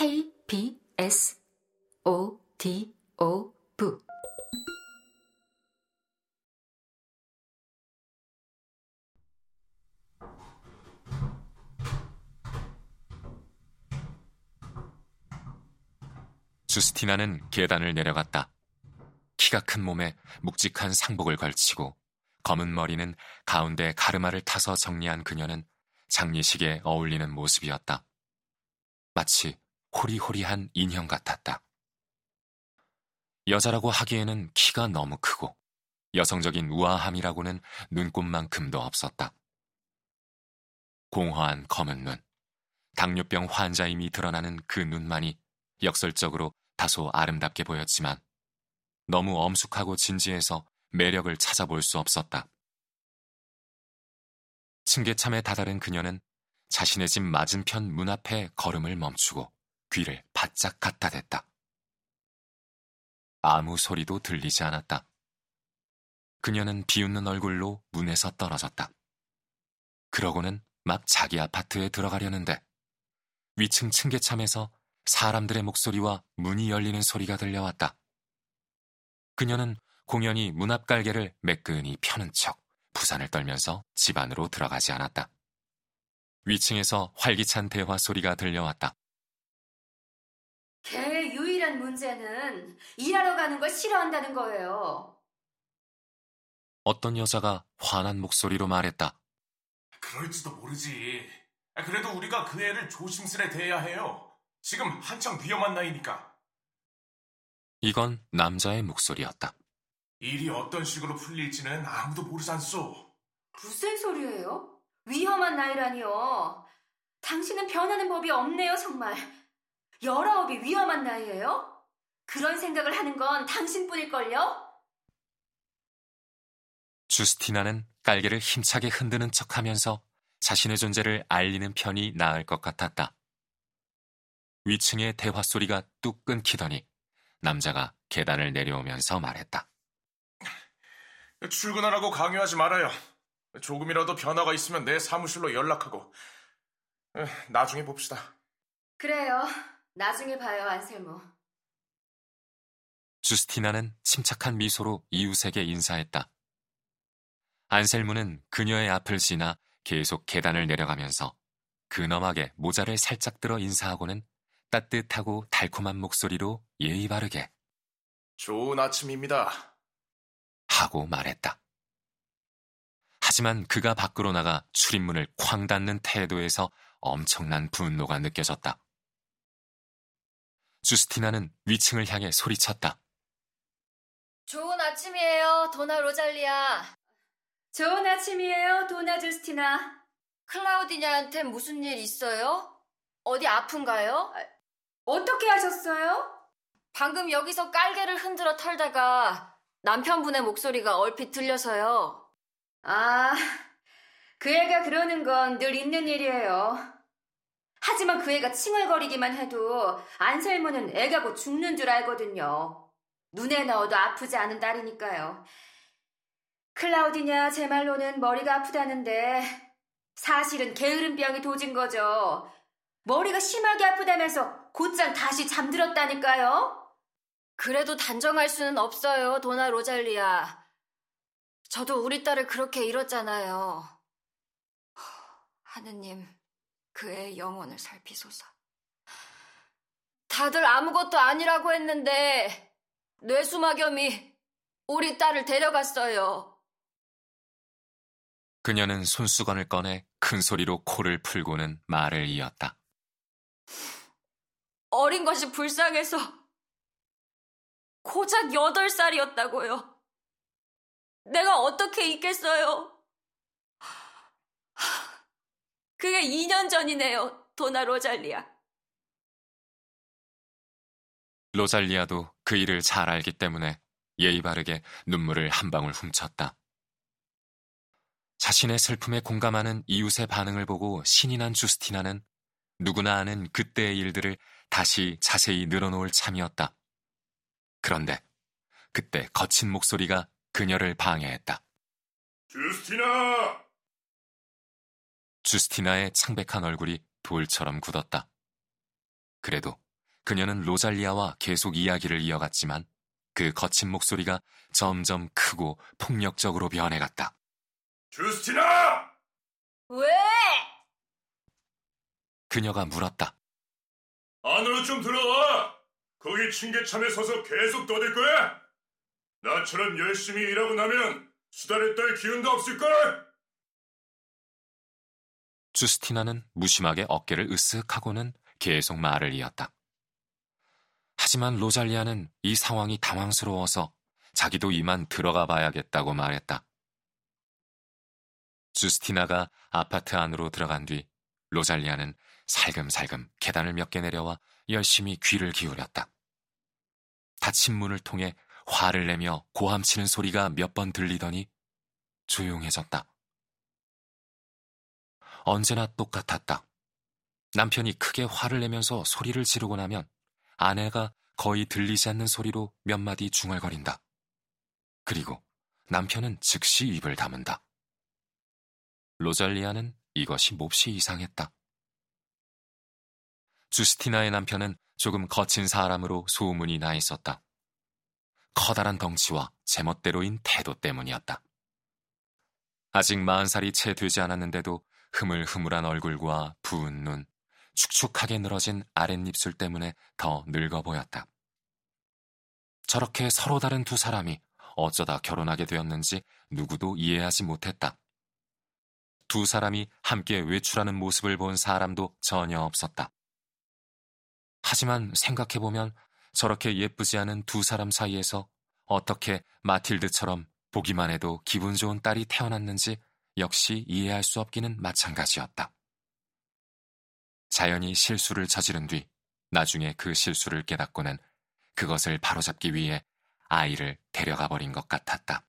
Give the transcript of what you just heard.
KBS O D O V 주스티나는 계단을 내려갔다. 키가 큰 몸에 묵직한 상복을 걸치고 검은 머리는 가운데 가르마를 타서 정리한 그녀는 장례식에 어울리는 모습이었다. 마치 호리호리한 인형 같았다. 여자라고 하기에는 키가 너무 크고 여성적인 우아함이라고는 눈꽃만큼도 없었다. 공허한 검은 눈, 당뇨병 환자임이 드러나는 그 눈만이 역설적으로 다소 아름답게 보였지만 너무 엄숙하고 진지해서 매력을 찾아볼 수 없었다. 층계참에 다다른 그녀는 자신의 집 맞은편 문 앞에 걸음을 멈추고 귀를 바짝 갖다 댔다. 아무 소리도 들리지 않았다. 그녀는 비웃는 얼굴로 문에서 떨어졌다. 그러고는 막 자기 아파트에 들어가려는데 위층 층계참에서 사람들의 목소리와 문이 열리는 소리가 들려왔다. 그녀는 공연히 문앞 깔개를 매끈히 펴는 척 부산을 떨면서 집 안으로 들어가지 않았다. 위층에서 활기찬 대화 소리가 들려왔다. 걔의 유일한 문제는 일하러 가는 걸 싫어한다는 거예요. 어떤 여자가 화난 목소리로 말했다. 그럴지도 모르지. 그래도 우리가 그 애를 조심스레 대해야 해요. 지금 한창 위험한 나이니까. 이건 남자의 목소리였다. 일이 어떤 식으로 풀릴지는 아무도 모르잖소. 무슨 소리예요? 위험한 나이라니요. 당신은 변하는 법이 없네요, 정말. 열아홉이 위험한 나이예요? 그런 생각을 하는 건 당신뿐일걸요? 주스티나는 깔개를 힘차게 흔드는 척 하면서 자신의 존재를 알리는 편이 나을 것 같았다. 위층의 대화 소리가 뚝 끊기더니 남자가 계단을 내려오면서 말했다. 출근하라고 강요하지 말아요. 조금이라도 변화가 있으면 내 사무실로 연락하고 나중에 봅시다. 그래요. 나중에 봐요, 안셀모. 주스티나는 침착한 미소로 이웃에게 인사했다. 안셀무는 그녀의 앞을 지나 계속 계단을 내려가면서 근엄하게 모자를 살짝 들어 인사하고는 따뜻하고 달콤한 목소리로 예의 바르게 좋은 아침입니다. 하고 말했다. 하지만 그가 밖으로 나가 출입문을 쾅 닫는 태도에서 엄청난 분노가 느껴졌다. 주스티나는 위층을 향해 소리쳤다. 좋은 아침이에요, 도나 로잘리아. 좋은 아침이에요, 도나 주스티나. 클라우디냐한테 무슨 일 있어요? 어디 아픈가요? 어떻게 하셨어요? 방금 여기서 깔개를 흔들어 털다가 남편분의 목소리가 얼핏 들려서요. 아, 그 애가 그러는 건 늘 있는 일이에요. 하지만 그 애가 칭얼거리기만 해도 안셀모는 애가 곧 죽는 줄 알거든요. 눈에 넣어도 아프지 않은 딸이니까요. 클라우디냐 제 말로는 머리가 아프다는데 사실은 게으름병이 도진 거죠. 머리가 심하게 아프다면서 곧장 다시 잠들었다니까요. 그래도 단정할 수는 없어요, 도나 로잘리아. 저도 우리 딸을 그렇게 잃었잖아요. 하느님, 그의 영혼을 살피소서. 다들 아무것도 아니라고 했는데 뇌수막염이 우리 딸을 데려갔어요. 그녀는 손수건을 꺼내 큰 소리로 코를 풀고는 말을 이었다. 어린 것이 불쌍해서 고작 8살이었다고요. 내가 어떻게 있겠어요? 그게 2년 전이네요, 도나 로잘리아. 로잘리아도 그 일을 잘 알기 때문에 예의 바르게 눈물을 한 방울 훔쳤다. 자신의 슬픔에 공감하는 이웃의 반응을 보고 신이 난 주스티나는 누구나 아는 그때의 일들을 다시 자세히 늘어놓을 참이었다. 그런데 그때 거친 목소리가 그녀를 방해했다. 주스티나! 주스티나의 창백한 얼굴이 돌처럼 굳었다. 그래도 그녀는 로잘리아와 계속 이야기를 이어갔지만 그 거친 목소리가 점점 크고 폭력적으로 변해갔다. 주스티나! 왜? 그녀가 물었다. 안으로 좀 들어와. 거기 층계참에 서서 계속 떠들 거야. 나처럼 열심히 일하고 나면 수다를 떨 기운도 없을걸. 주스티나는 무심하게 어깨를 으쓱하고는 계속 말을 이었다. 하지만 로잘리아는 이 상황이 당황스러워서 자기도 이만 들어가 봐야겠다고 말했다. 주스티나가 아파트 안으로 들어간 뒤 로잘리아는 살금살금 계단을 몇 개 내려와 열심히 귀를 기울였다. 닫힌 문을 통해 화를 내며 고함치는 소리가 몇 번 들리더니 조용해졌다. 언제나 똑같았다. 남편이 크게 화를 내면서 소리를 지르고 나면 아내가 거의 들리지 않는 소리로 몇 마디 중얼거린다. 그리고 남편은 즉시 입을 다문다. 로잘리아는 이것이 몹시 이상했다. 주스티나의 남편은 조금 거친 사람으로 소문이 나 있었다. 커다란 덩치와 제멋대로인 태도 때문이었다. 아직 마흔 살이 채 되지 않았는데도 흐물흐물한 얼굴과 부은 눈, 축축하게 늘어진 아랫입술 때문에 더 늙어 보였다. 저렇게 서로 다른 두 사람이 어쩌다 결혼하게 되었는지 누구도 이해하지 못했다. 두 사람이 함께 외출하는 모습을 본 사람도 전혀 없었다. 하지만 생각해보면 저렇게 예쁘지 않은 두 사람 사이에서 어떻게 마틸드처럼 보기만 해도 기분 좋은 딸이 태어났는지 역시 이해할 수 없기는 마찬가지였다. 자연히 실수를 저지른 뒤 나중에 그 실수를 깨닫고는 그것을 바로잡기 위해 아이를 데려가 버린 것 같았다.